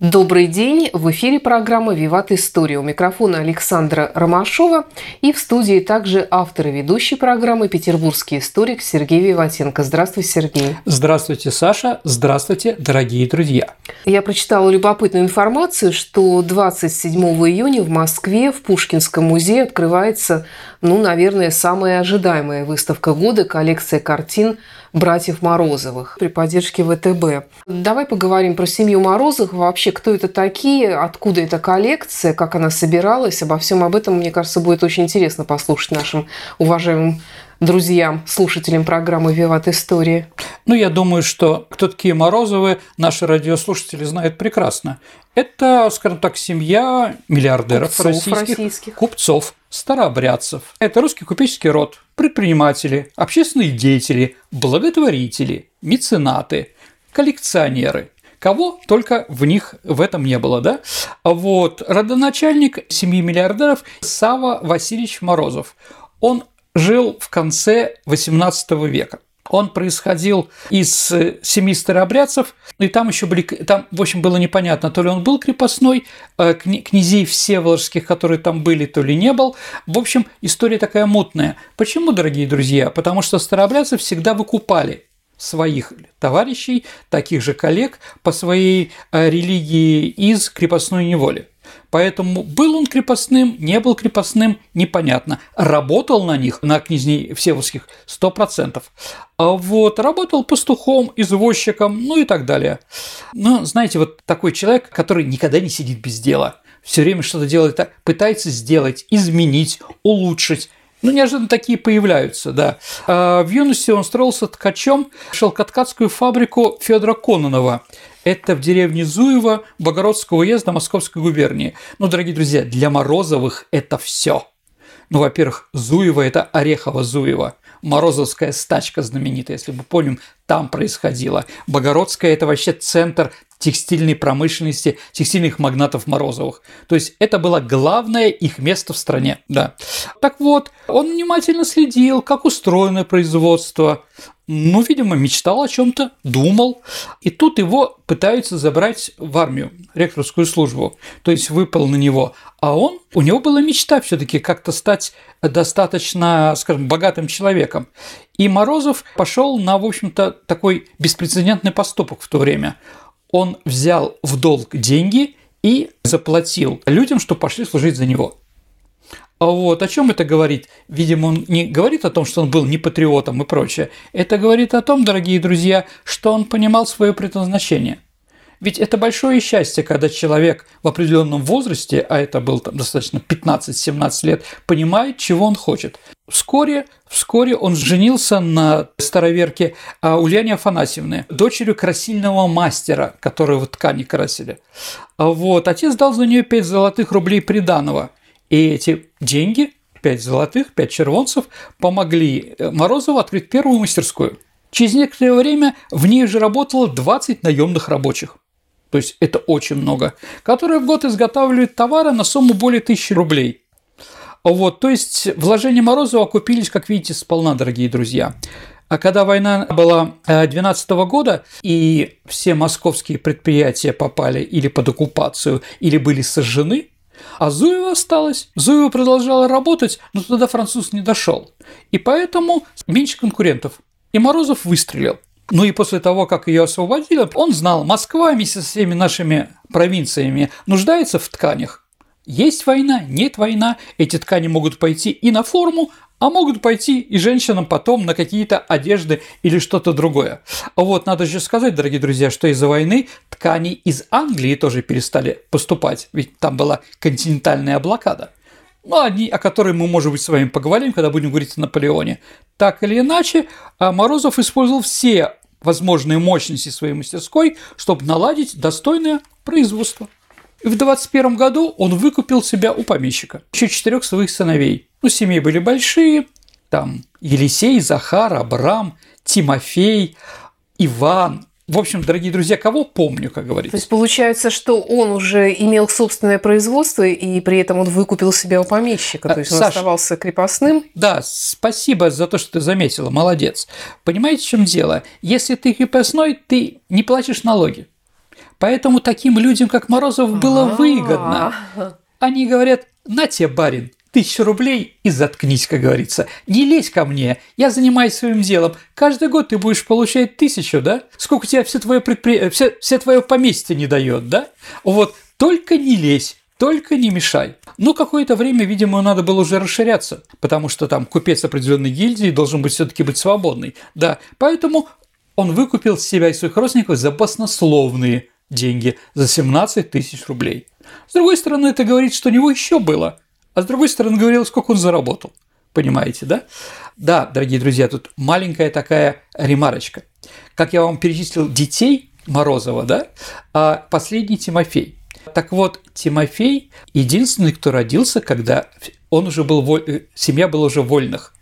Добрый день! В эфире программа «Виват История». У микрофона Александра Ромашова и в студии также автор и ведущий программы петербургский историк Сергей Виватенко. Здравствуй, Сергей. Здравствуйте, Саша. Здравствуйте, дорогие друзья. Я прочитала любопытную информацию, что 27 июня в Москве в Пушкинском музее открывается, ну, наверное, самая ожидаемая выставка года – коллекция картин братьев Морозовых при поддержке ВТБ. Давай поговорим про семью Морозовых, вообще кто это такие, откуда эта коллекция, как она собиралась. Обо всем об этом, мне кажется, будет очень интересно послушать нашим уважаемым друзьям, слушателям программы «Виват История». Ну, я думаю, что кто такие Морозовы, наши радиослушатели знают прекрасно. Это, скажем так, семья миллиардеров Купцов российских, российских. купцов, старообрядцев. Это русский купеческий род, предприниматели, общественные деятели, благотворители, меценаты, коллекционеры – Кого только в них в этом не было, да? А Вот родоначальник семьи миллиардеров Сава Васильевич Морозов. Он жил в конце XVIII века. Он происходил из э, семьи старообрядцев, и там еще были, там, в общем, было непонятно, то ли он был крепостной, э, князей всеволожских, которые там были, то ли не был. В общем, история такая мутная. Почему, дорогие друзья? Потому что старообрядцы всегда выкупали своих товарищей, таких же коллег по своей э, религии из крепостной неволи. Поэтому был он крепостным, не был крепостным, непонятно. Работал на них, на князней Всеволодских, сто процентов. А вот работал пастухом, извозчиком, ну и так далее. Но, знаете, вот такой человек, который никогда не сидит без дела, все время что-то делает, пытается сделать, изменить, улучшить. Ну, неожиданно такие появляются, да. А в юности он строился ткачом в шелкоткацкую фабрику Федора Кононова. Это в деревне Зуево Богородского уезда Московской губернии. Ну, дорогие друзья, для Морозовых это все. Ну, во-первых, Зуево – это Орехово-Зуево. Морозовская стачка знаменитая, если мы помним, там происходило. Богородская – это вообще центр текстильной промышленности, текстильных магнатов Морозовых. То есть это было главное их место в стране. Да. Так вот, он внимательно следил, как устроено производство. Ну, видимо, мечтал о чем-то, думал. И тут его пытаются забрать в армию, ректорскую службу. То есть выпал на него. А он, у него была мечта все-таки как-то стать достаточно, скажем, богатым человеком. И Морозов пошел на, в общем-то, такой беспрецедентный поступок в то время он взял в долг деньги и заплатил людям, что пошли служить за него. А вот о чем это говорит? Видимо, он не говорит о том, что он был не патриотом и прочее. Это говорит о том, дорогие друзья, что он понимал свое предназначение. Ведь это большое счастье, когда человек в определенном возрасте, а это был там достаточно 15-17 лет, понимает, чего он хочет. Вскоре, вскоре он женился на староверке а, Ульяне Афанасьевне, дочерью красильного мастера, которого ткани красили. А вот, отец дал за нее 5 золотых рублей приданого, и эти деньги, 5 золотых, 5 червонцев, помогли э, Морозову открыть первую мастерскую. Через некоторое время в ней уже работало 20 наемных рабочих то есть это очень много, которые в год изготавливают товары на сумму более тысячи рублей. Вот, то есть вложения Морозова окупились, как видите, сполна, дорогие друзья. А когда война была 2012 года, и все московские предприятия попали или под оккупацию, или были сожжены, а Зуева осталась. Зуева продолжала работать, но тогда француз не дошел. И поэтому меньше конкурентов. И Морозов выстрелил. Ну и после того, как ее освободили, он знал, Москва вместе со всеми нашими провинциями нуждается в тканях. Есть война, нет война, эти ткани могут пойти и на форму, а могут пойти и женщинам потом на какие-то одежды или что-то другое. Вот, надо еще сказать, дорогие друзья, что из-за войны ткани из Англии тоже перестали поступать, ведь там была континентальная блокада. Ну, одни, о которой мы, может быть, с вами поговорим, когда будем говорить о Наполеоне. Так или иначе, а Морозов использовал все возможные мощности своей мастерской, чтобы наладить достойное производство. И в 21 году он выкупил себя у помещика, еще четырех своих сыновей. Ну, семьи были большие, там Елисей, Захар, Абрам, Тимофей, Иван, в общем, дорогие друзья, кого помню, как говорится. То есть получается, что он уже имел собственное производство, и при этом он выкупил себя у помещика, то есть он Саша, оставался крепостным. Да, спасибо за то, что ты заметила, молодец. Понимаете, в чем дело? Если ты крепостной, ты не платишь налоги. Поэтому таким людям, как Морозов, было А-а-а. выгодно. Они говорят, на тебе, барин, тысячу рублей и заткнись, как говорится. Не лезь ко мне, я занимаюсь своим делом. Каждый год ты будешь получать тысячу, да? Сколько тебе все твое, предпри... все, все твое поместье не дает, да? Вот, только не лезь. Только не мешай. Ну, какое-то время, видимо, надо было уже расширяться, потому что там купец определенной гильдии должен быть все-таки быть свободный. Да, поэтому он выкупил себя и своих родственников за баснословные деньги, за 17 тысяч рублей. С другой стороны, это говорит, что у него еще было, а с другой стороны, говорил, сколько он заработал. Понимаете, да? Да, дорогие друзья, тут маленькая такая ремарочка. Как я вам перечислил детей Морозова, да, а последний Тимофей. Так вот, Тимофей единственный, кто родился, когда он уже был, воль... семья была уже вольных.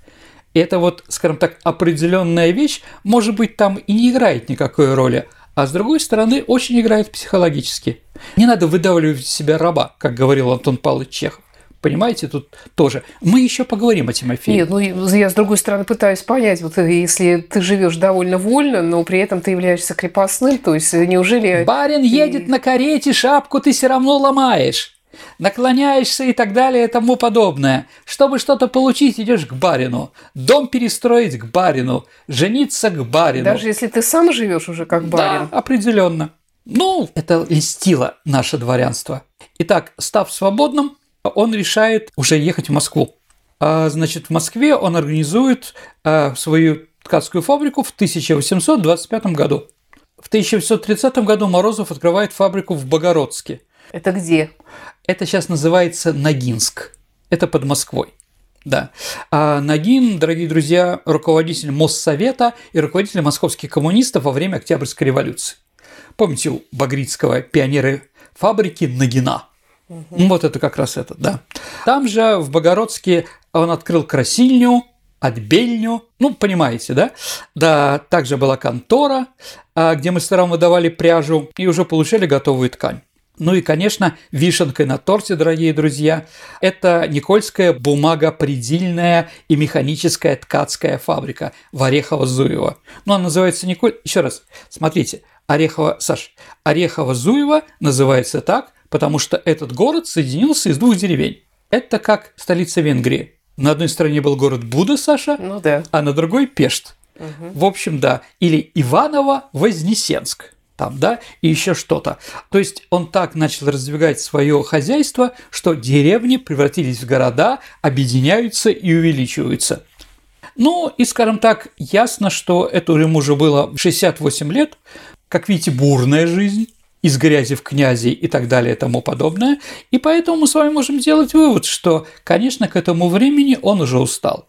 Это вот, скажем так, определенная вещь, может быть, там и не играет никакой роли, а с другой стороны, очень играет психологически. Не надо выдавливать из себя раба, как говорил Антон Павлович Чехов. Понимаете, тут тоже. Мы еще поговорим о Тимофее. Нет, ну я с другой стороны пытаюсь понять, вот э, если ты живешь довольно вольно, но при этом ты являешься крепостным, то есть э, неужели... Барин едет на карете, шапку ты все равно ломаешь наклоняешься и так далее и тому подобное. Чтобы что-то получить, идешь к барину. Дом перестроить к барину. Жениться к барину. Даже если ты сам живешь уже как барин. Да, определенно. Ну, это листило наше дворянство. Итак, став свободным, он решает уже ехать в Москву. А, значит, в Москве он организует а, свою ткацкую фабрику в 1825 году. В 1830 году Морозов открывает фабрику в Богородске. Это где? Это сейчас называется Ногинск. Это под Москвой. Да. А Нагин, дорогие друзья, руководитель Моссовета и руководитель московских коммунистов во время Октябрьской революции. Помните у Багрицкого пионеры фабрики Нагина? Угу. Вот это как раз это, да. Там же в Богородске он открыл красильню, отбельню, ну, понимаете, да? Да, также была контора, а, где мастерам выдавали пряжу и уже получали готовую ткань. Ну и, конечно, вишенкой на торте, дорогие друзья, это Никольская бумагопредельная и механическая ткацкая фабрика в Орехово-Зуево. Ну, она называется Николь... Еще раз, смотрите, Орехово... Саш, Орехово-Зуево называется так, потому что этот город соединился из двух деревень. Это как столица Венгрии. На одной стороне был город Буда, Саша, ну да. а на другой Пешт. Угу. В общем, да. Или Иваново-Вознесенск там, да, и еще что-то. То есть он так начал раздвигать свое хозяйство, что деревни превратились в города, объединяются и увеличиваются. Ну и, скажем так, ясно, что это ему уже было 68 лет, как видите, бурная жизнь, из грязи в князи и так далее и тому подобное. И поэтому мы с вами можем сделать вывод, что, конечно, к этому времени он уже устал.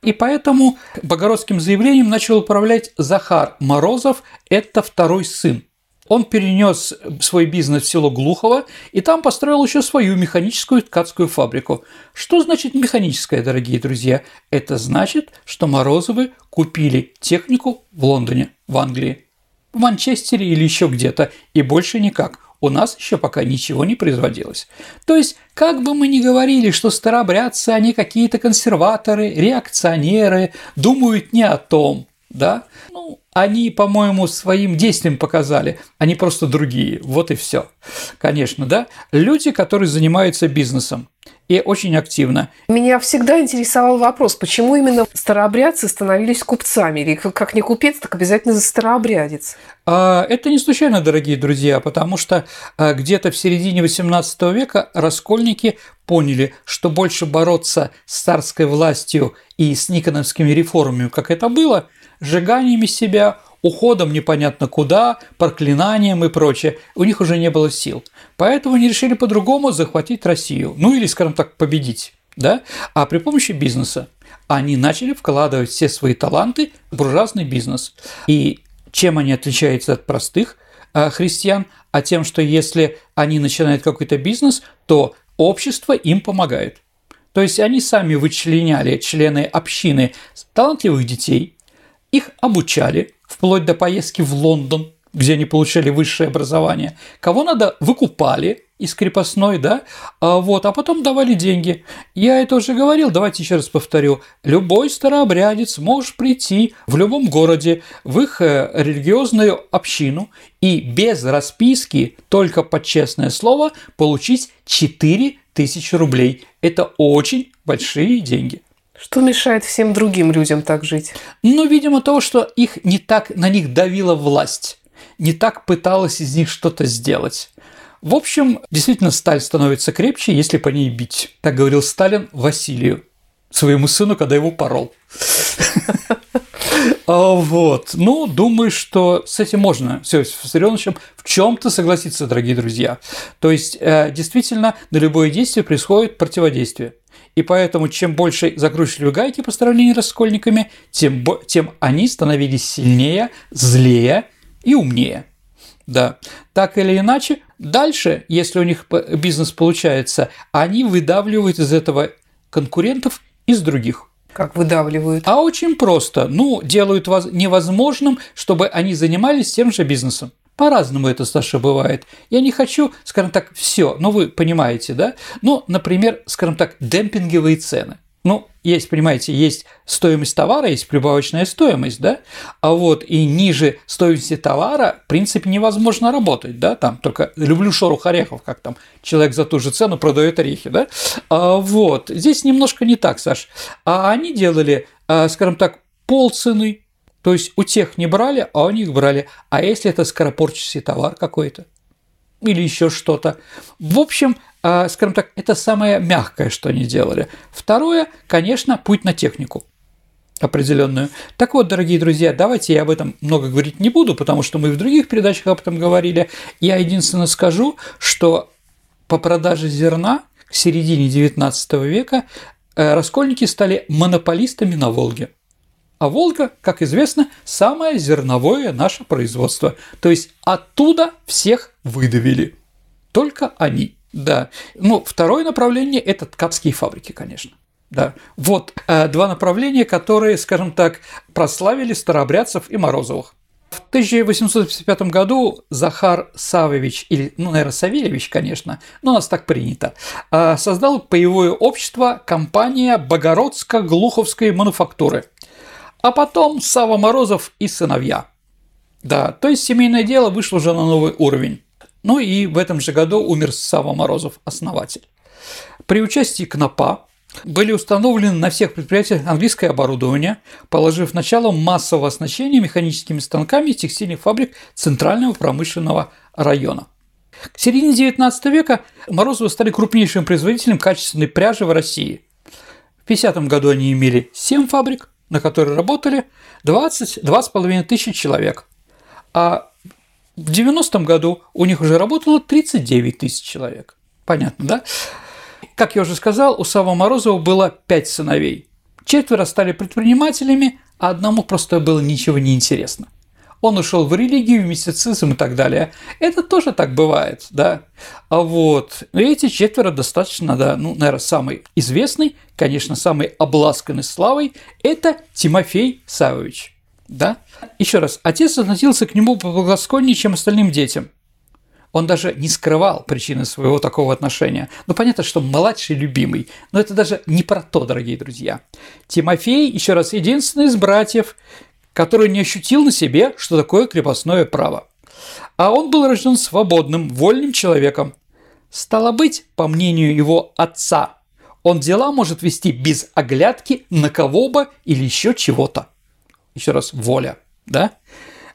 И поэтому богородским заявлением начал управлять Захар Морозов, это второй сын. Он перенес свой бизнес в село Глухово и там построил еще свою механическую ткацкую фабрику. Что значит механическая, дорогие друзья? Это значит, что Морозовы купили технику в Лондоне, в Англии, в Манчестере или еще где-то, и больше никак. У нас еще пока ничего не производилось. То есть, как бы мы ни говорили, что старобрядцы, они какие-то консерваторы, реакционеры, думают не о том, да? Ну, они, по-моему, своим действием показали, они просто другие, вот и все. Конечно, да? Люди, которые занимаются бизнесом и очень активно. Меня всегда интересовал вопрос, почему именно старообрядцы становились купцами? Или как не купец, так обязательно старообрядец? А, это не случайно, дорогие друзья, потому что а, где-то в середине XVIII века раскольники поняли, что больше бороться с царской властью и с никоновскими реформами, как это было, сжиганиями себя, уходом непонятно куда, проклинанием и прочее, у них уже не было сил. Поэтому они решили по-другому захватить Россию, ну или, скажем так, победить. Да? А при помощи бизнеса они начали вкладывать все свои таланты в буржуазный бизнес. И чем они отличаются от простых э, христиан? А тем, что если они начинают какой-то бизнес, то общество им помогает. То есть они сами вычленяли члены общины талантливых детей, их обучали, вплоть до поездки в Лондон, где они получали высшее образование. Кого надо, выкупали, из крепостной, да, а, вот, а потом давали деньги. Я это уже говорил, давайте еще раз повторю. Любой старообрядец может прийти в любом городе в их э, религиозную общину и без расписки, только под честное слово, получить 4 тысячи рублей. Это очень большие деньги. Что мешает всем другим людям так жить? Ну, видимо, то, что их не так на них давила власть, не так пыталась из них что-то сделать. В общем, действительно, сталь становится крепче, если по ней бить. Так говорил Сталин Василию, своему сыну, когда его порол. А, вот. Ну, думаю, что с этим можно с Виссарионовичем в чем-то согласиться, дорогие друзья. То есть, э, действительно, на любое действие происходит противодействие. И поэтому, чем больше закручивали гайки по сравнению с раскольниками, тем, тем они становились сильнее, злее и умнее. Да. Так или иначе, дальше, если у них бизнес получается, они выдавливают из этого конкурентов из других. Как выдавливают? А очень просто. Ну, делают невозможным, чтобы они занимались тем же бизнесом. По-разному это, Саша, бывает. Я не хочу, скажем так, все, но вы понимаете, да? Ну, например, скажем так, демпинговые цены. Ну, есть, понимаете, есть стоимость товара, есть прибавочная стоимость, да, а вот и ниже стоимости товара, в принципе, невозможно работать, да, там только люблю шорох орехов, как там человек за ту же цену продает орехи, да, а вот, здесь немножко не так, Саш, а они делали, а, скажем так, полцены, то есть у тех не брали, а у них брали, а если это скоропорчащий товар какой-то, или еще что-то. В общем, а, скажем так, это самое мягкое, что они делали. Второе, конечно, путь на технику определенную. Так вот, дорогие друзья, давайте я об этом много говорить не буду, потому что мы в других передачах об этом говорили. Я единственное скажу, что по продаже зерна к середине XIX века э, раскольники стали монополистами на Волге. А Волга, как известно, самое зерновое наше производство. То есть оттуда всех выдавили. Только они. Да. Ну, второе направление – это ткацкие фабрики, конечно. Да. Вот э, два направления, которые, скажем так, прославили старообрядцев и Морозовых. В 1855 году Захар Савович, или, ну, наверное, Савельевич, конечно, но у нас так принято, э, создал боевое общество компания Богородско-Глуховской мануфактуры. А потом Сава Морозов и сыновья. Да, то есть семейное дело вышло уже на новый уровень. Ну и в этом же году умер Сава Морозов, основатель. При участии КНОПа были установлены на всех предприятиях английское оборудование, положив начало массового оснащения механическими станками текстильных фабрик Центрального промышленного района. К середине XIX века Морозовы стали крупнейшим производителем качественной пряжи в России. В 50 году они имели 7 фабрик, на которых работали 20-2,5 тысяч человек. А в 90-м году у них уже работало 39 тысяч человек. Понятно, да? Как я уже сказал, у Сава Морозова было 5 сыновей. Четверо стали предпринимателями, а одному просто было ничего не интересно. Он ушел в религию, в мистицизм и так далее. Это тоже так бывает, да. А вот эти четверо достаточно, да, ну, наверное, самый известный, конечно, самый обласканный славой – это Тимофей Савович – да? Еще раз, отец относился к нему поблагосклоннее, чем остальным детям. Он даже не скрывал причины своего такого отношения. Ну, понятно, что младший любимый, но это даже не про то, дорогие друзья. Тимофей, еще раз, единственный из братьев, который не ощутил на себе, что такое крепостное право. А он был рожден свободным, вольным человеком. Стало быть, по мнению его отца, он дела может вести без оглядки на кого бы или еще чего-то еще раз, воля, да?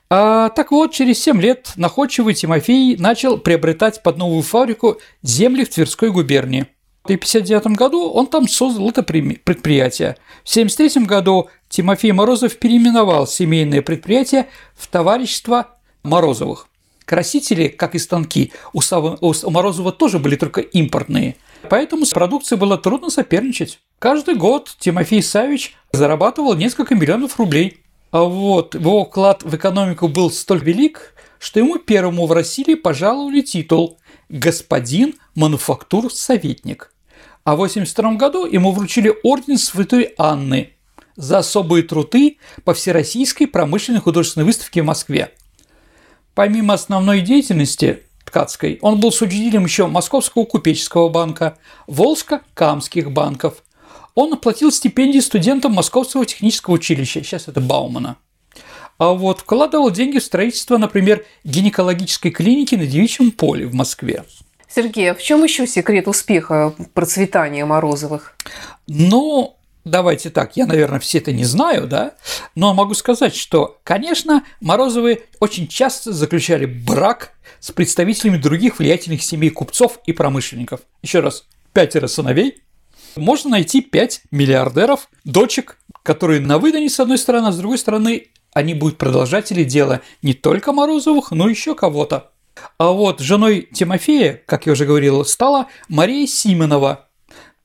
А, так вот, через 7 лет находчивый Тимофей начал приобретать под новую фабрику земли в Тверской губернии. В 1959 году он там создал это предприятие. В 1973 году Тимофей Морозов переименовал семейное предприятие в товарищество Морозовых. Красители, как и станки, у, Морозова тоже были только импортные. Поэтому с продукцией было трудно соперничать. Каждый год Тимофей Савич зарабатывал несколько миллионов рублей. А вот его вклад в экономику был столь велик, что ему первому в России пожаловали титул «Господин мануфактур-советник». А в 1982 году ему вручили орден Святой Анны за особые труды по Всероссийской промышленной художественной выставке в Москве. Помимо основной деятельности, Ткацкой. Он был судителем еще Московского купеческого банка, Волжско-Камских банков. Он оплатил стипендии студентам Московского технического училища, сейчас это Баумана. А вот вкладывал деньги в строительство, например, гинекологической клиники на Девичьем поле в Москве. Сергей, а в чем еще секрет успеха процветания Морозовых? Ну, давайте так, я, наверное, все это не знаю, да, но могу сказать, что, конечно, Морозовы очень часто заключали брак с представителями других влиятельных семей купцов и промышленников. Еще раз, пятеро сыновей, можно найти пять миллиардеров, дочек, которые на выдане с одной стороны, а с другой стороны они будут продолжатели дела не только Морозовых, но еще кого-то. А вот женой Тимофея, как я уже говорил, стала Мария Симонова.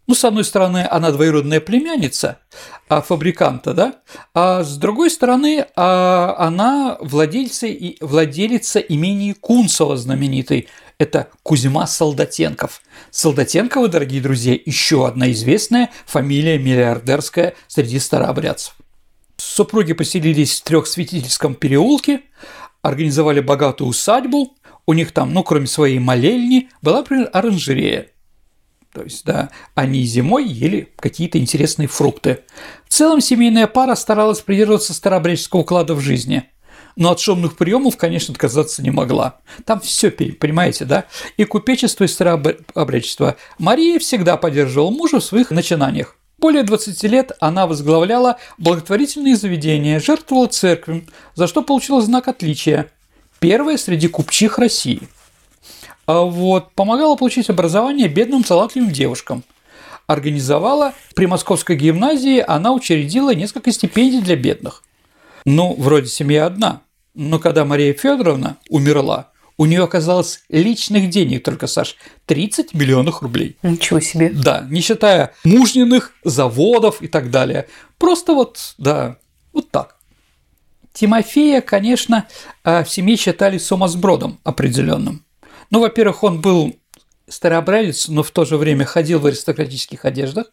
Ну, с одной стороны, она двоюродная племянница а фабриканта, да, а с другой стороны, а она владельца, и, владелица имени Кунцева знаменитой. Это Кузьма Солдатенков. Солдатенковы, дорогие друзья, еще одна известная фамилия миллиардерская среди старообрядцев. Супруги поселились в Трехсветительском переулке, организовали богатую усадьбу, у них там, ну, кроме своей молельни, была, например, оранжерея. То есть, да, они зимой ели какие-то интересные фрукты. В целом, семейная пара старалась придерживаться старообрядческого уклада в жизни. Но от шумных приемов, конечно, отказаться не могла. Там все, понимаете, да? И купечество, и старообрядчество. Мария всегда поддерживала мужа в своих начинаниях. Более 20 лет она возглавляла благотворительные заведения, жертвовала церквям, за что получила знак отличия – первая среди купчих России. А вот, помогала получить образование бедным талантливым девушкам. Организовала при Московской гимназии, она учредила несколько стипендий для бедных. Ну, вроде семья одна. Но когда Мария Федоровна умерла, у нее оказалось личных денег только, Саш, 30 миллионов рублей. Ничего себе. Да, не считая мужниных, заводов и так далее. Просто вот, да, вот так. Тимофея, конечно, э, в семье считали сумасбродом определенным. Ну, во-первых, он был старообрядец, но в то же время ходил в аристократических одеждах.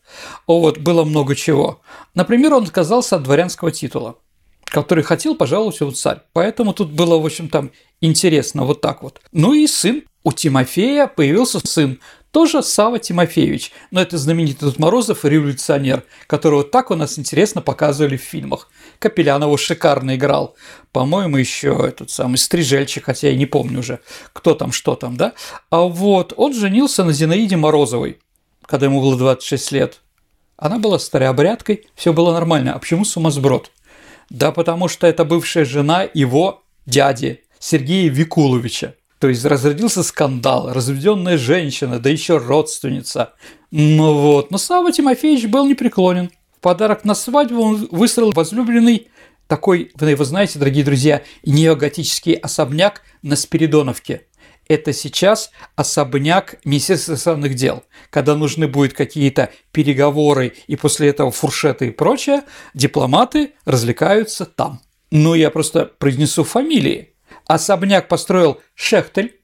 Вот, было много чего. Например, он отказался от дворянского титула, который хотел пожаловать его царь. Поэтому тут было, в общем, там интересно вот так вот. Ну и сын. У Тимофея появился сын, тоже Сава Тимофеевич, но это знаменитый Морозов революционер, которого так у нас интересно показывали в фильмах. Капелянова шикарно играл. По-моему, еще этот самый Стрижельчик, хотя я не помню уже, кто там, что там, да? А вот он женился на Зинаиде Морозовой, когда ему было 26 лет. Она была старообрядкой, все было нормально. А почему сумасброд? Да потому что это бывшая жена его дяди Сергея Викуловича. То есть разродился скандал, разведенная женщина, да еще родственница. Ну вот, но Сава Тимофеевич был непреклонен. В подарок на свадьбу он выстроил возлюбленный такой, вы его знаете, дорогие друзья, неоготический особняк на Спиридоновке. Это сейчас особняк Министерства иностранных дел. Когда нужны будут какие-то переговоры и после этого фуршеты и прочее, дипломаты развлекаются там. Ну, я просто произнесу фамилии. Особняк построил Шехтель.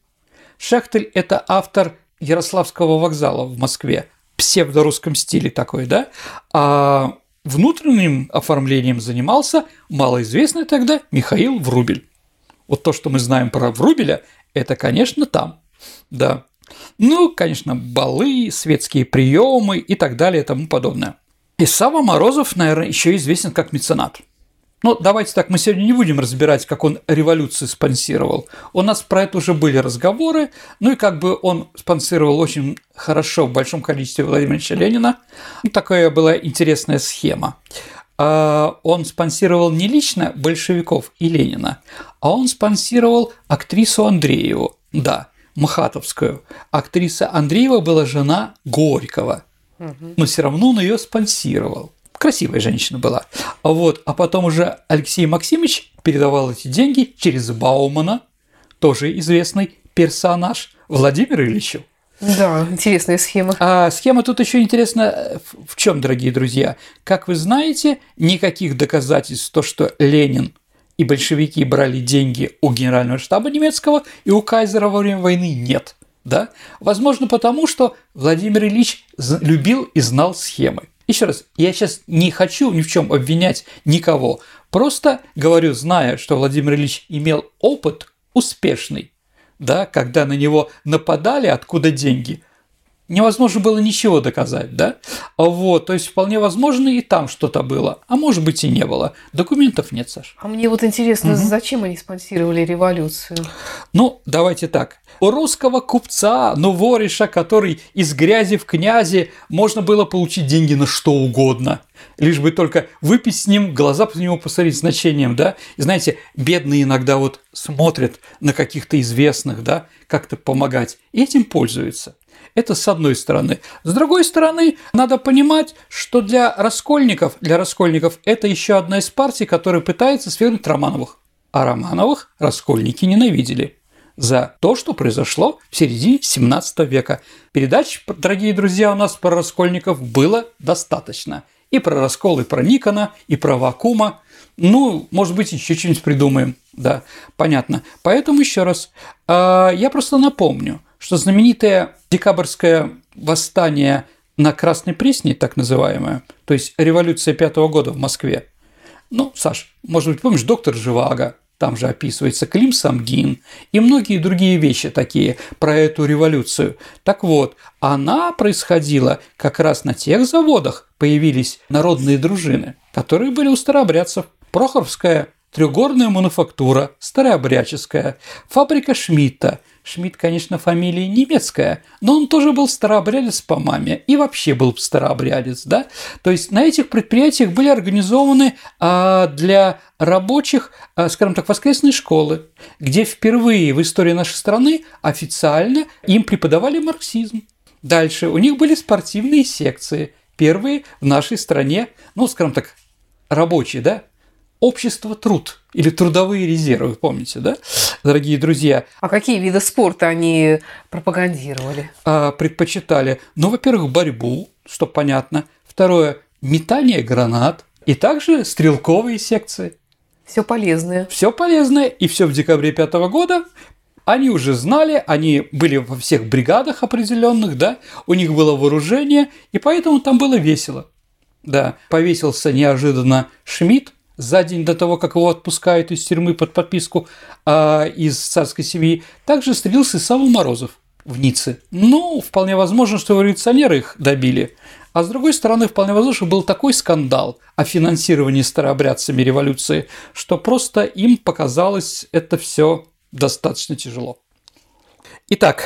Шехтель – это автор Ярославского вокзала в Москве, псевдорусском стиле такой, да? А внутренним оформлением занимался малоизвестный тогда Михаил Врубель. Вот то, что мы знаем про Врубеля, это, конечно, там, да. Ну, конечно, балы, светские приемы и так далее и тому подобное. И Сава Морозов, наверное, еще известен как меценат – ну, давайте так, мы сегодня не будем разбирать, как он революцию спонсировал. У нас про это уже были разговоры, ну и как бы он спонсировал очень хорошо в большом количестве Владимира Ильича Ленина. Ну, такая была интересная схема. А, он спонсировал не лично большевиков и Ленина, а он спонсировал актрису Андрееву, да, Махатовскую. Актриса Андреева была жена Горького, но все равно он ее спонсировал красивая женщина была. Вот. А потом уже Алексей Максимович передавал эти деньги через Баумана, тоже известный персонаж, Владимиру Ильичу. Да, интересная схема. А схема тут еще интересна в чем, дорогие друзья? Как вы знаете, никаких доказательств то, что Ленин и большевики брали деньги у генерального штаба немецкого и у кайзера во время войны нет. Да? Возможно, потому что Владимир Ильич любил и знал схемы. Еще раз, я сейчас не хочу ни в чем обвинять никого. Просто говорю, зная, что Владимир Ильич имел опыт успешный, да, когда на него нападали, откуда деньги, невозможно было ничего доказать, да? Вот, то есть вполне возможно и там что-то было, а может быть и не было. Документов нет, Саш. А мне вот интересно, угу. зачем они спонсировали революцию? Ну, давайте так. У русского купца, ну, вориша, который из грязи в князи, можно было получить деньги на что угодно. Лишь бы только выпить с ним, глаза по нему посмотреть значением, да. И знаете, бедные иногда вот смотрят на каких-то известных, да, как-то помогать, и этим пользуются. Это с одной стороны. С другой стороны, надо понимать, что для раскольников, для раскольников это еще одна из партий, которая пытается свергнуть Романовых. А Романовых раскольники ненавидели за то, что произошло в середине 17 века. Передач, дорогие друзья, у нас про раскольников было достаточно. И про раскол, и про Никона, и про Вакума. Ну, может быть, еще что-нибудь придумаем. Да, понятно. Поэтому еще раз, а, я просто напомню, что знаменитое декабрьское восстание на Красной Пресне, так называемое, то есть революция пятого года в Москве. Ну, Саш, может быть, помнишь, доктор Живаго, там же описывается Клим Самгин и многие другие вещи такие про эту революцию. Так вот, она происходила как раз на тех заводах, появились народные дружины, которые были у старообрядцев. Прохоровская трехгорная мануфактура, старообрядческая, фабрика Шмидта – Шмидт, конечно, фамилия немецкая, но он тоже был старообрядец по маме и вообще был старообрядец, да. То есть на этих предприятиях были организованы а, для рабочих, а, скажем так, воскресные школы, где впервые в истории нашей страны официально им преподавали марксизм. Дальше у них были спортивные секции, первые в нашей стране, ну, скажем так, рабочие, да, общество труд или трудовые резервы, помните, да, дорогие друзья? А какие виды спорта они пропагандировали? А, предпочитали, ну, во-первых, борьбу, что понятно. Второе – метание гранат. И также стрелковые секции. Все полезное. Все полезное. И все в декабре пятого года они уже знали, они были во всех бригадах определенных, да, у них было вооружение, и поэтому там было весело. Да, повесился неожиданно Шмидт, за день до того, как его отпускают из тюрьмы под подписку а, из царской семьи, также стрелился Савва Морозов в Ницце. Ну, вполне возможно, что революционеры их добили. А с другой стороны, вполне возможно, что был такой скандал о финансировании старообрядцами революции, что просто им показалось это все достаточно тяжело. Итак,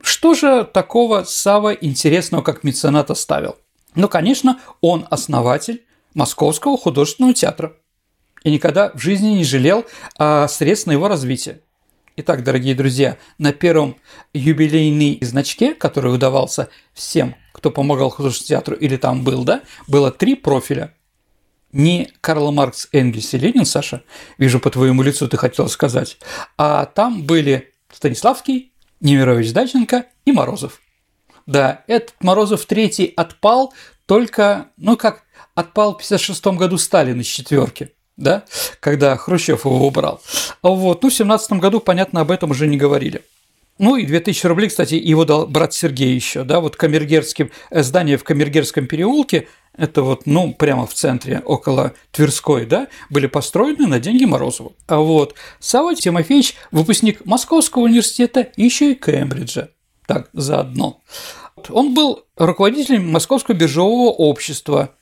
что же такого Сава интересного, как меценат оставил? Ну, конечно, он основатель Московского художественного театра и никогда в жизни не жалел а, средств на его развитие. Итак, дорогие друзья, на первом юбилейной значке, который удавался всем, кто помогал художественному театру или там был, да, было три профиля. Не Карл Маркс, Энгельс и Ленин, Саша, вижу по твоему лицу, ты хотел сказать, а там были Станиславский, Немирович Даченко и Морозов. Да, этот Морозов третий отпал только, ну как, отпал в 56 году Сталин из четверки да, когда Хрущев его убрал. Вот. Ну, в 17 году, понятно, об этом уже не говорили. Ну и 2000 рублей, кстати, его дал брат Сергей еще, да, вот камергерским, э, здание в Камергерском переулке, это вот, ну, прямо в центре, около Тверской, да, были построены на деньги Морозова. А вот Савва Тимофеевич – выпускник Московского университета еще и Кембриджа, так, заодно. Он был руководителем Московского биржевого общества –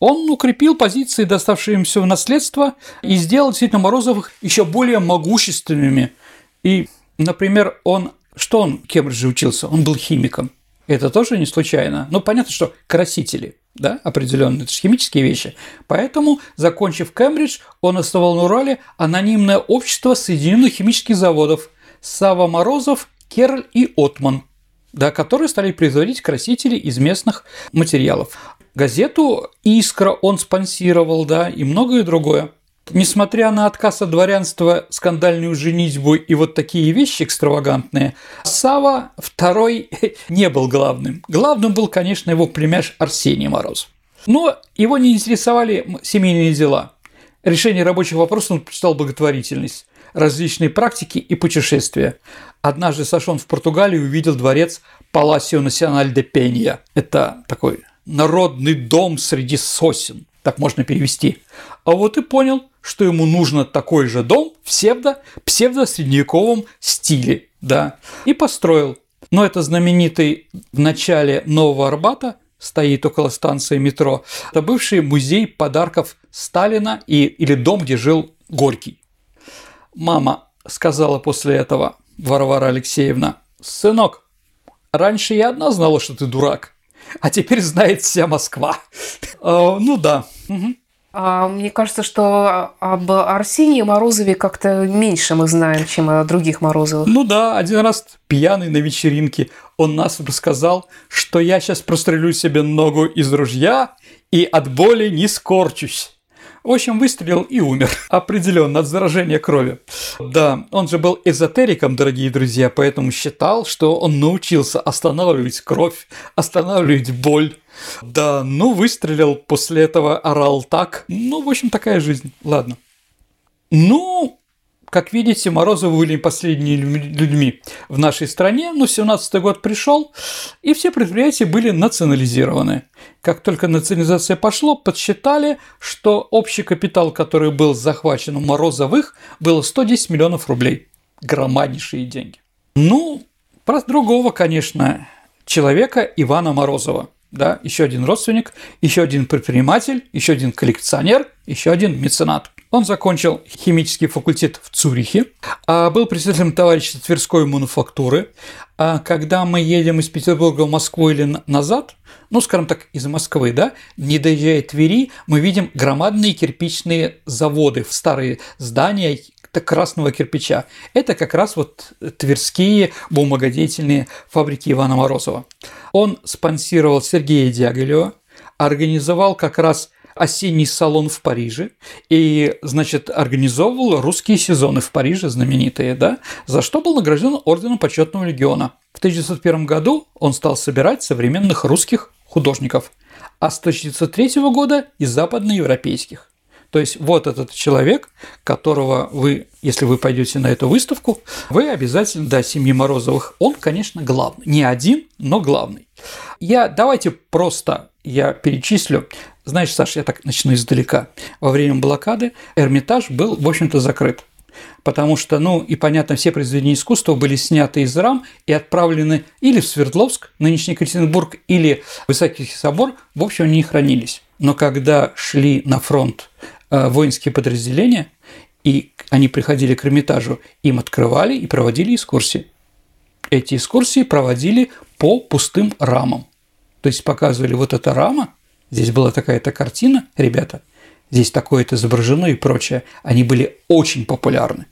он укрепил позиции, доставшие им все в наследство, и сделал действительно Морозовых еще более могущественными. И, например, он, что он в Кембридже учился? Он был химиком. Это тоже не случайно. Ну, понятно, что красители, да, определенные, это же химические вещи. Поэтому, закончив Кембридж, он основал на Урале анонимное общество Соединенных химических заводов Сава Морозов, Керль и Отман, да, которые стали производить красители из местных материалов газету «Искра» он спонсировал, да, и многое другое. Несмотря на отказ от дворянства, скандальную женитьбу и вот такие вещи экстравагантные, Сава второй не был главным. Главным был, конечно, его племяш Арсений Мороз. Но его не интересовали семейные дела. Решение рабочих вопросов он предпочитал благотворительность, различные практики и путешествия. Однажды Сашон в Португалии увидел дворец Паласио Националь де Пенья. Это такой народный дом среди сосен, так можно перевести. А вот и понял, что ему нужно такой же дом в псевдо, псевдо-средневековом стиле. да, и построил. Но это знаменитый в начале Нового Арбата, стоит около станции метро. Это бывший музей подарков Сталина и, или дом, где жил Горький. Мама сказала после этого, Варвара Алексеевна, «Сынок, раньше я одна знала, что ты дурак, а теперь знает вся Москва». А, ну да. А мне кажется, что об Арсении Морозове как-то меньше мы знаем, чем о других Морозовых. Ну да, один раз пьяный на вечеринке он нас рассказал, что я сейчас прострелю себе ногу из ружья и от боли не скорчусь. В общем, выстрелил и умер. Определенно, от заражения крови. Да, он же был эзотериком, дорогие друзья, поэтому считал, что он научился останавливать кровь, останавливать боль. Да, ну выстрелил, после этого орал так. Ну, в общем, такая жизнь. Ладно. Ну, как видите, Морозовы были последними людьми в нашей стране, но 17 год пришел, и все предприятия были национализированы. Как только национализация пошло, подсчитали, что общий капитал, который был захвачен у Морозовых, было 110 миллионов рублей. Громаднейшие деньги. Ну, про другого, конечно, человека Ивана Морозова – да, еще один родственник, еще один предприниматель, еще один коллекционер, еще один меценат. Он закончил химический факультет в Цюрихе, а был председателем товарищества Тверской мануфактуры. А когда мы едем из Петербурга в Москву или назад, ну, скажем так, из Москвы, да, не доезжая Твери, мы видим громадные кирпичные заводы, старые здания, красного кирпича. Это как раз вот тверские бумагодетельные фабрики Ивана Морозова. Он спонсировал Сергея Дягилева, организовал как раз осенний салон в Париже и, значит, организовывал русские сезоны в Париже, знаменитые, да, за что был награжден орденом почетного легиона. В 1901 году он стал собирать современных русских художников, а с 1903 года и западноевропейских. То есть вот этот человек, которого вы, если вы пойдете на эту выставку, вы обязательно, да, семьи Морозовых, он, конечно, главный. Не один, но главный. Я, давайте просто я перечислю. Знаешь, Саша, я так начну издалека. Во время блокады Эрмитаж был, в общем-то, закрыт. Потому что, ну, и понятно, все произведения искусства были сняты из рам и отправлены или в Свердловск, нынешний Екатеринбург, или в Высокий собор, в общем, они хранились. Но когда шли на фронт воинские подразделения, и они приходили к Эрмитажу, им открывали и проводили экскурсии. Эти экскурсии проводили по пустым рамам. То есть показывали вот эта рама, здесь была такая-то картина, ребята, здесь такое-то изображено и прочее. Они были очень популярны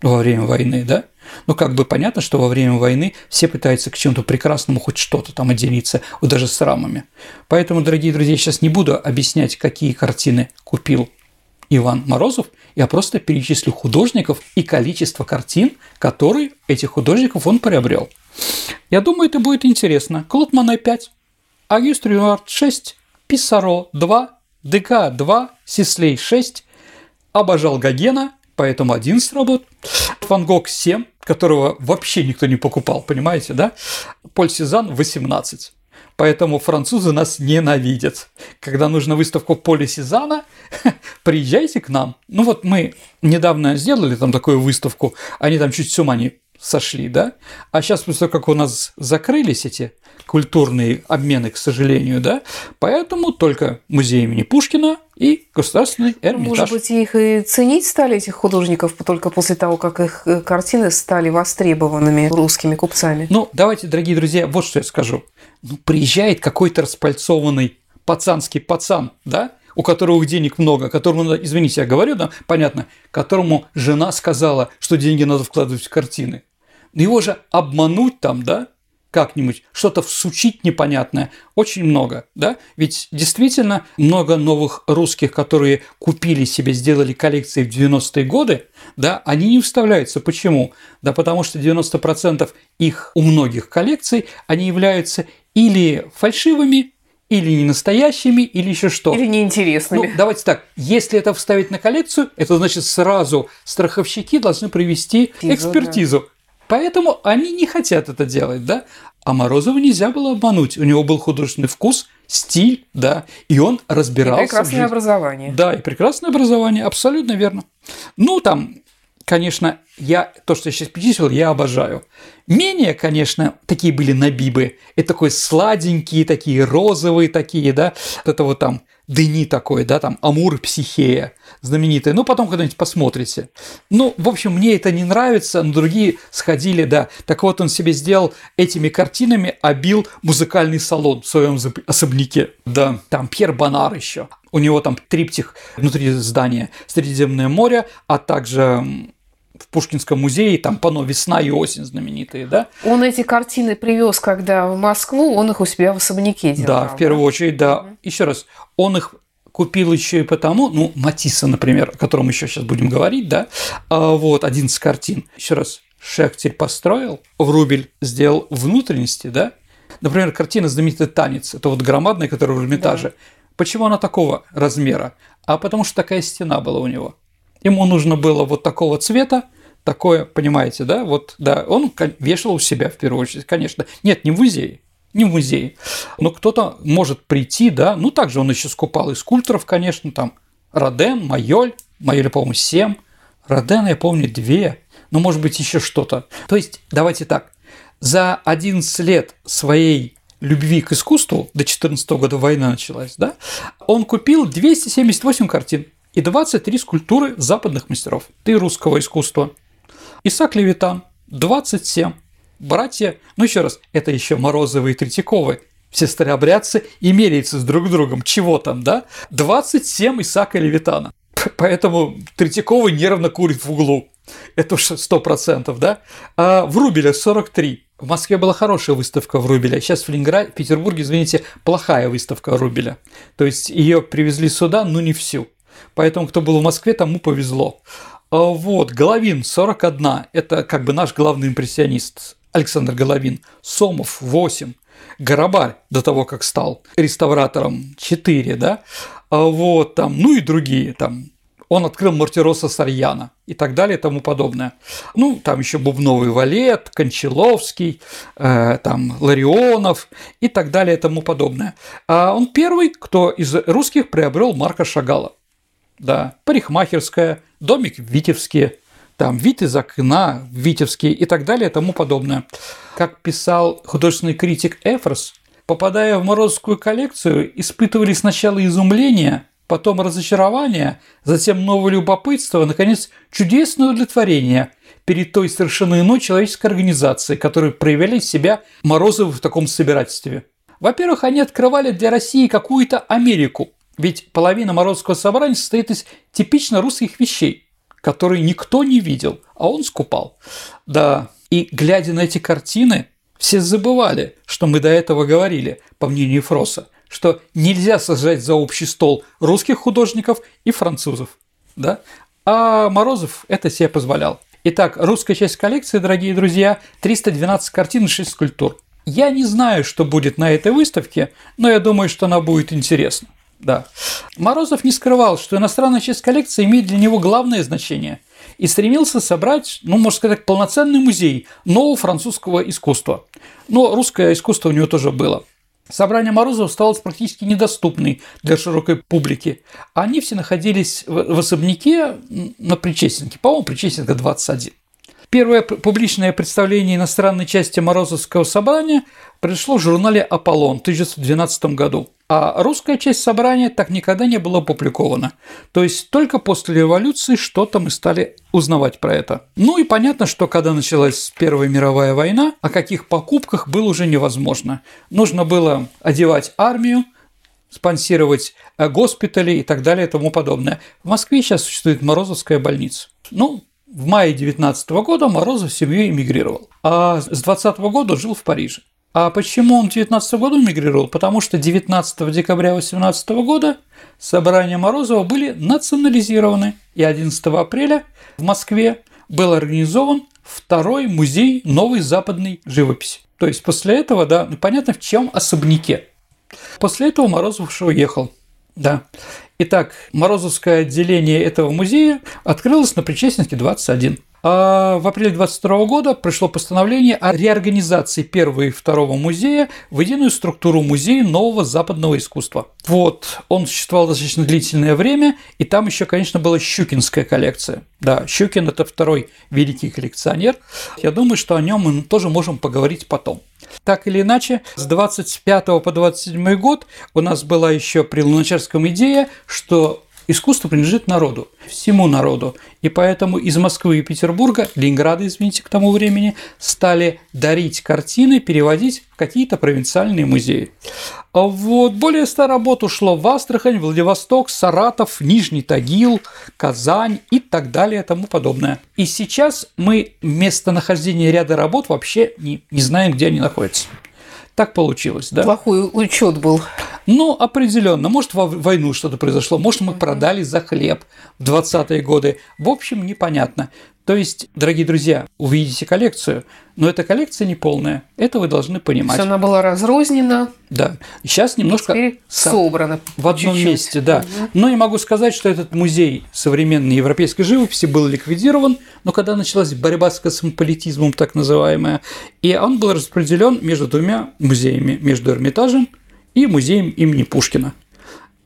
во время войны, да? Ну, как бы понятно, что во время войны все пытаются к чему-то прекрасному хоть что-то там отделиться, вот даже с рамами. Поэтому, дорогие друзья, сейчас не буду объяснять, какие картины купил Иван Морозов, я просто перечислю художников и количество картин, которые этих художников он приобрел. Я думаю, это будет интересно. Клод Мане 5, Агюст Рюард 6, Писаро 2, ДК 2, Сислей 6, обожал Гогена, поэтому 11 работ, Ван Гог 7, которого вообще никто не покупал, понимаете, да? Поль Сезанн 18. Поэтому французы нас ненавидят. Когда нужна выставка Поля Сезана, приезжайте к нам. Ну вот мы недавно сделали там такую выставку, они там чуть с ума не сошли, да? А сейчас, после того, как у нас закрылись эти культурные обмены, к сожалению, да, поэтому только музей имени Пушкина и государственный Эрмитаж. Может быть, их и ценить стали, этих художников, только после того, как их э, картины стали востребованными русскими купцами? Ну, давайте, дорогие друзья, вот что я скажу. Ну, приезжает какой-то распальцованный пацанский пацан, да, у которого денег много, которому, извините, я говорю, да, понятно, которому жена сказала, что деньги надо вкладывать в картины. Его же обмануть там, да, как-нибудь, что-то всучить непонятное, очень много, да? Ведь действительно много новых русских, которые купили себе, сделали коллекции в 90-е годы, да, они не вставляются. Почему? Да потому что 90% их у многих коллекций, они являются или фальшивыми, или не настоящими, или еще что. Или неинтересными. Ну, давайте так, если это вставить на коллекцию, это значит сразу страховщики должны провести экспертизу. Да. Поэтому они не хотят это делать, да? А Морозова нельзя было обмануть. У него был художественный вкус, стиль, да, и он разбирался. И прекрасное образование. Да, и прекрасное образование, абсолютно верно. Ну, там, конечно, я, то, что я сейчас перечислил, я обожаю. Менее, конечно, такие были набибы. Это такой сладенькие, такие розовые такие, да. Вот это вот там Дени такой, да, там Амур Психея знаменитая. Ну, потом когда-нибудь посмотрите. Ну, в общем, мне это не нравится, но другие сходили, да. Так вот, он себе сделал этими картинами, обил музыкальный салон в своем особняке. Да, там Пьер Бонар еще. У него там триптих внутри здания Средиземное море, а также в Пушкинском музее, там пано «Весна и осень» знаменитые, да? Он эти картины привез, когда в Москву, он их у себя в особняке держал. Да, в первую очередь, да. Угу. Еще раз, он их купил еще и потому, ну, Матисса, например, о котором еще сейчас будем говорить, да, а, вот, 11 картин. Еще раз, Шехтель построил, Врубель сделал внутренности, да, Например, картина знаменитый «Танец», это вот громадная, которая в Эрмитаже. Да. Почему она такого размера? А потому что такая стена была у него. Ему нужно было вот такого цвета, такое, понимаете, да, вот, да, он вешал у себя в первую очередь, конечно. Нет, не в музее, не в музее. Но кто-то может прийти, да, ну, также он еще скупал и скульпторов, конечно, там, Роден, Майоль, Майоль, по-моему, 7, Роден, я помню, 2, ну, может быть, еще что-то. То есть, давайте так, за 11 лет своей любви к искусству, до 14 года война началась, да, он купил 278 картин и 23 скульптуры западных мастеров и русского искусства. Исаак Левитан, 27. Братья, ну еще раз, это еще Морозовы и Третьяковы, все старообрядцы и меряются с друг другом. Чего там, да? 27 Исаака Левитана. Поэтому Третьяковый нервно курит в углу. Это уж сто процентов, да? А в Рубеле 43. В Москве была хорошая выставка в Рубеле. Сейчас в Ленинграде, в Петербурге, извините, плохая выставка Рубеля. То есть ее привезли сюда, но не всю. Поэтому, кто был в Москве, тому повезло. А вот, Головин, 41, это как бы наш главный импрессионист, Александр Головин. Сомов, 8. Горобарь, до того, как стал реставратором, 4, да? А вот там, ну и другие, там, он открыл Мартироса Сарьяна и так далее и тому подобное. Ну, там еще Бубновый Валет, Кончаловский, э, там Ларионов и так далее и тому подобное. А он первый, кто из русских приобрел Марка Шагала да, парикмахерская, домик в Витебске, там вид из окна в Витебске и так далее и тому подобное. Как писал художественный критик Эфрос, попадая в Морозовскую коллекцию, испытывали сначала изумление, потом разочарование, затем новое любопытство, наконец, чудесное удовлетворение перед той совершенно иной человеческой организацией, которую проявляли себя Морозовы в таком собирательстве. Во-первых, они открывали для России какую-то Америку, ведь половина Морозского собрания состоит из типично русских вещей, которые никто не видел, а он скупал. Да, и глядя на эти картины, все забывали, что мы до этого говорили, по мнению Фроса, что нельзя сажать за общий стол русских художников и французов. Да? А Морозов это себе позволял. Итак, русская часть коллекции, дорогие друзья, 312 картин и 6 скульптур. Я не знаю, что будет на этой выставке, но я думаю, что она будет интересна. Да. Морозов не скрывал, что иностранная часть коллекции имеет для него главное значение и стремился собрать, ну, можно сказать, полноценный музей нового французского искусства. Но русское искусство у него тоже было. Собрание Морозова стало практически недоступной для широкой публики. Они все находились в особняке на Причестенке, по-моему, Причестенка 21. Первое публичное представление иностранной части Морозовского собрания произошло в журнале «Аполлон» в 1912 году, а русская часть собрания так никогда не была опубликована. То есть только после революции что-то мы стали узнавать про это. Ну и понятно, что когда началась Первая мировая война, о каких покупках было уже невозможно. Нужно было одевать армию, спонсировать э, госпитали и так далее и тому подобное. В Москве сейчас существует Морозовская больница. Ну, в мае 19 года Морозов с семьей эмигрировал, а с 20 года жил в Париже. А почему он в 19 году эмигрировал? Потому что 19 декабря 18 года собрания Морозова были национализированы, и 11 апреля в Москве был организован второй музей новой западной живописи. То есть после этого, да, понятно, в чем особняке. После этого Морозов уехал. Да. Итак, Морозовское отделение этого музея открылось на Причестенке 21. А в апреле 22 года пришло постановление о реорганизации первого и второго музея в единую структуру музея нового западного искусства. Вот, он существовал достаточно длительное время, и там еще, конечно, была Щукинская коллекция. Да, Щукин – это второй великий коллекционер. Я думаю, что о нем мы тоже можем поговорить потом. Так или иначе, с 25 по 27 год у нас была еще при Луначарском идея, что искусство принадлежит народу, всему народу. И поэтому из Москвы и Петербурга, Ленинграда, извините, к тому времени, стали дарить картины, переводить в какие-то провинциальные музеи. Вот более ста работ ушло в Астрахань, Владивосток, Саратов, Нижний Тагил, Казань и так далее и тому подобное. И сейчас мы местонахождение ряда работ вообще не, не знаем, где они находятся. Так получилось, да? Плохой учет был. Ну, определенно. Может, во войну что-то произошло, может, мы продали за хлеб в 20-е годы. В общем, непонятно. То есть, дорогие друзья, увидите коллекцию, но эта коллекция не полная. Это вы должны понимать. Она была разрознена. Да. Сейчас немножко Теперь собрана. В одном чуть-чуть. месте, да. Угу. Но я могу сказать, что этот музей современной европейской живописи был ликвидирован, но когда началась борьба с космополитизмом, так называемая, и он был распределен между двумя музеями, между Эрмитажем и музеем имени Пушкина.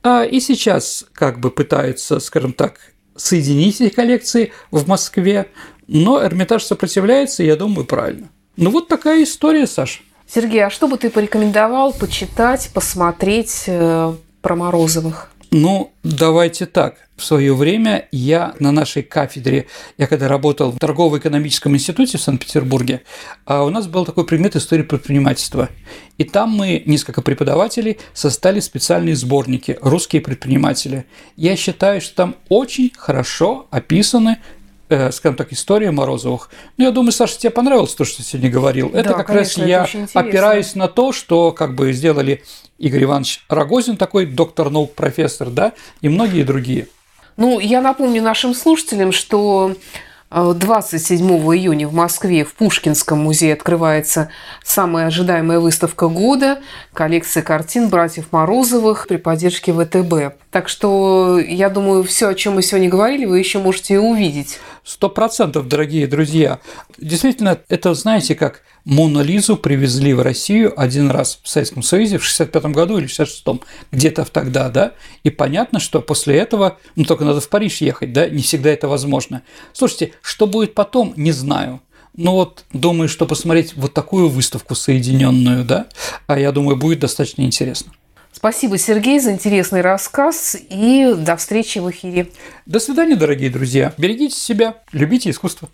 А и сейчас как бы пытаются, скажем так, соединить эти коллекции в Москве, но Эрмитаж сопротивляется, и я думаю, правильно. Ну вот такая история, Саша. Сергей, а что бы ты порекомендовал почитать, посмотреть э, про Морозовых? Ну, давайте так. В свое время я на нашей кафедре, я когда работал в торгово-экономическом институте в Санкт-Петербурге, а у нас был такой предмет истории предпринимательства. И там мы, несколько преподавателей, составили специальные сборники «Русские предприниматели». Я считаю, что там очень хорошо описаны э, скажем так, история Морозовых. Ну, я думаю, Саша, тебе понравилось то, что ты сегодня говорил. это как конечно, раз я опираюсь на то, что как бы сделали Игорь Иванович Рогозин, такой доктор наук, профессор, да, и многие другие. Ну, я напомню нашим слушателям, что э, 27 июня в Москве в Пушкинском музее открывается самая ожидаемая выставка года – коллекция картин братьев Морозовых при поддержке ВТБ. Так что, я думаю, все, о чем мы сегодня говорили, вы еще можете и увидеть. Сто процентов, дорогие друзья. Действительно, это, знаете, как Мону Лизу привезли в Россию один раз в Советском Союзе в 65 году или 66-м, где-то в тогда, да, и понятно, что после этого, ну, только надо в Париж ехать, да, не всегда это возможно. Слушайте, что будет потом, не знаю. Ну вот, думаю, что посмотреть вот такую выставку соединенную, да, а я думаю, будет достаточно интересно. Спасибо, Сергей, за интересный рассказ и до встречи в эфире. До свидания, дорогие друзья. Берегите себя, любите искусство.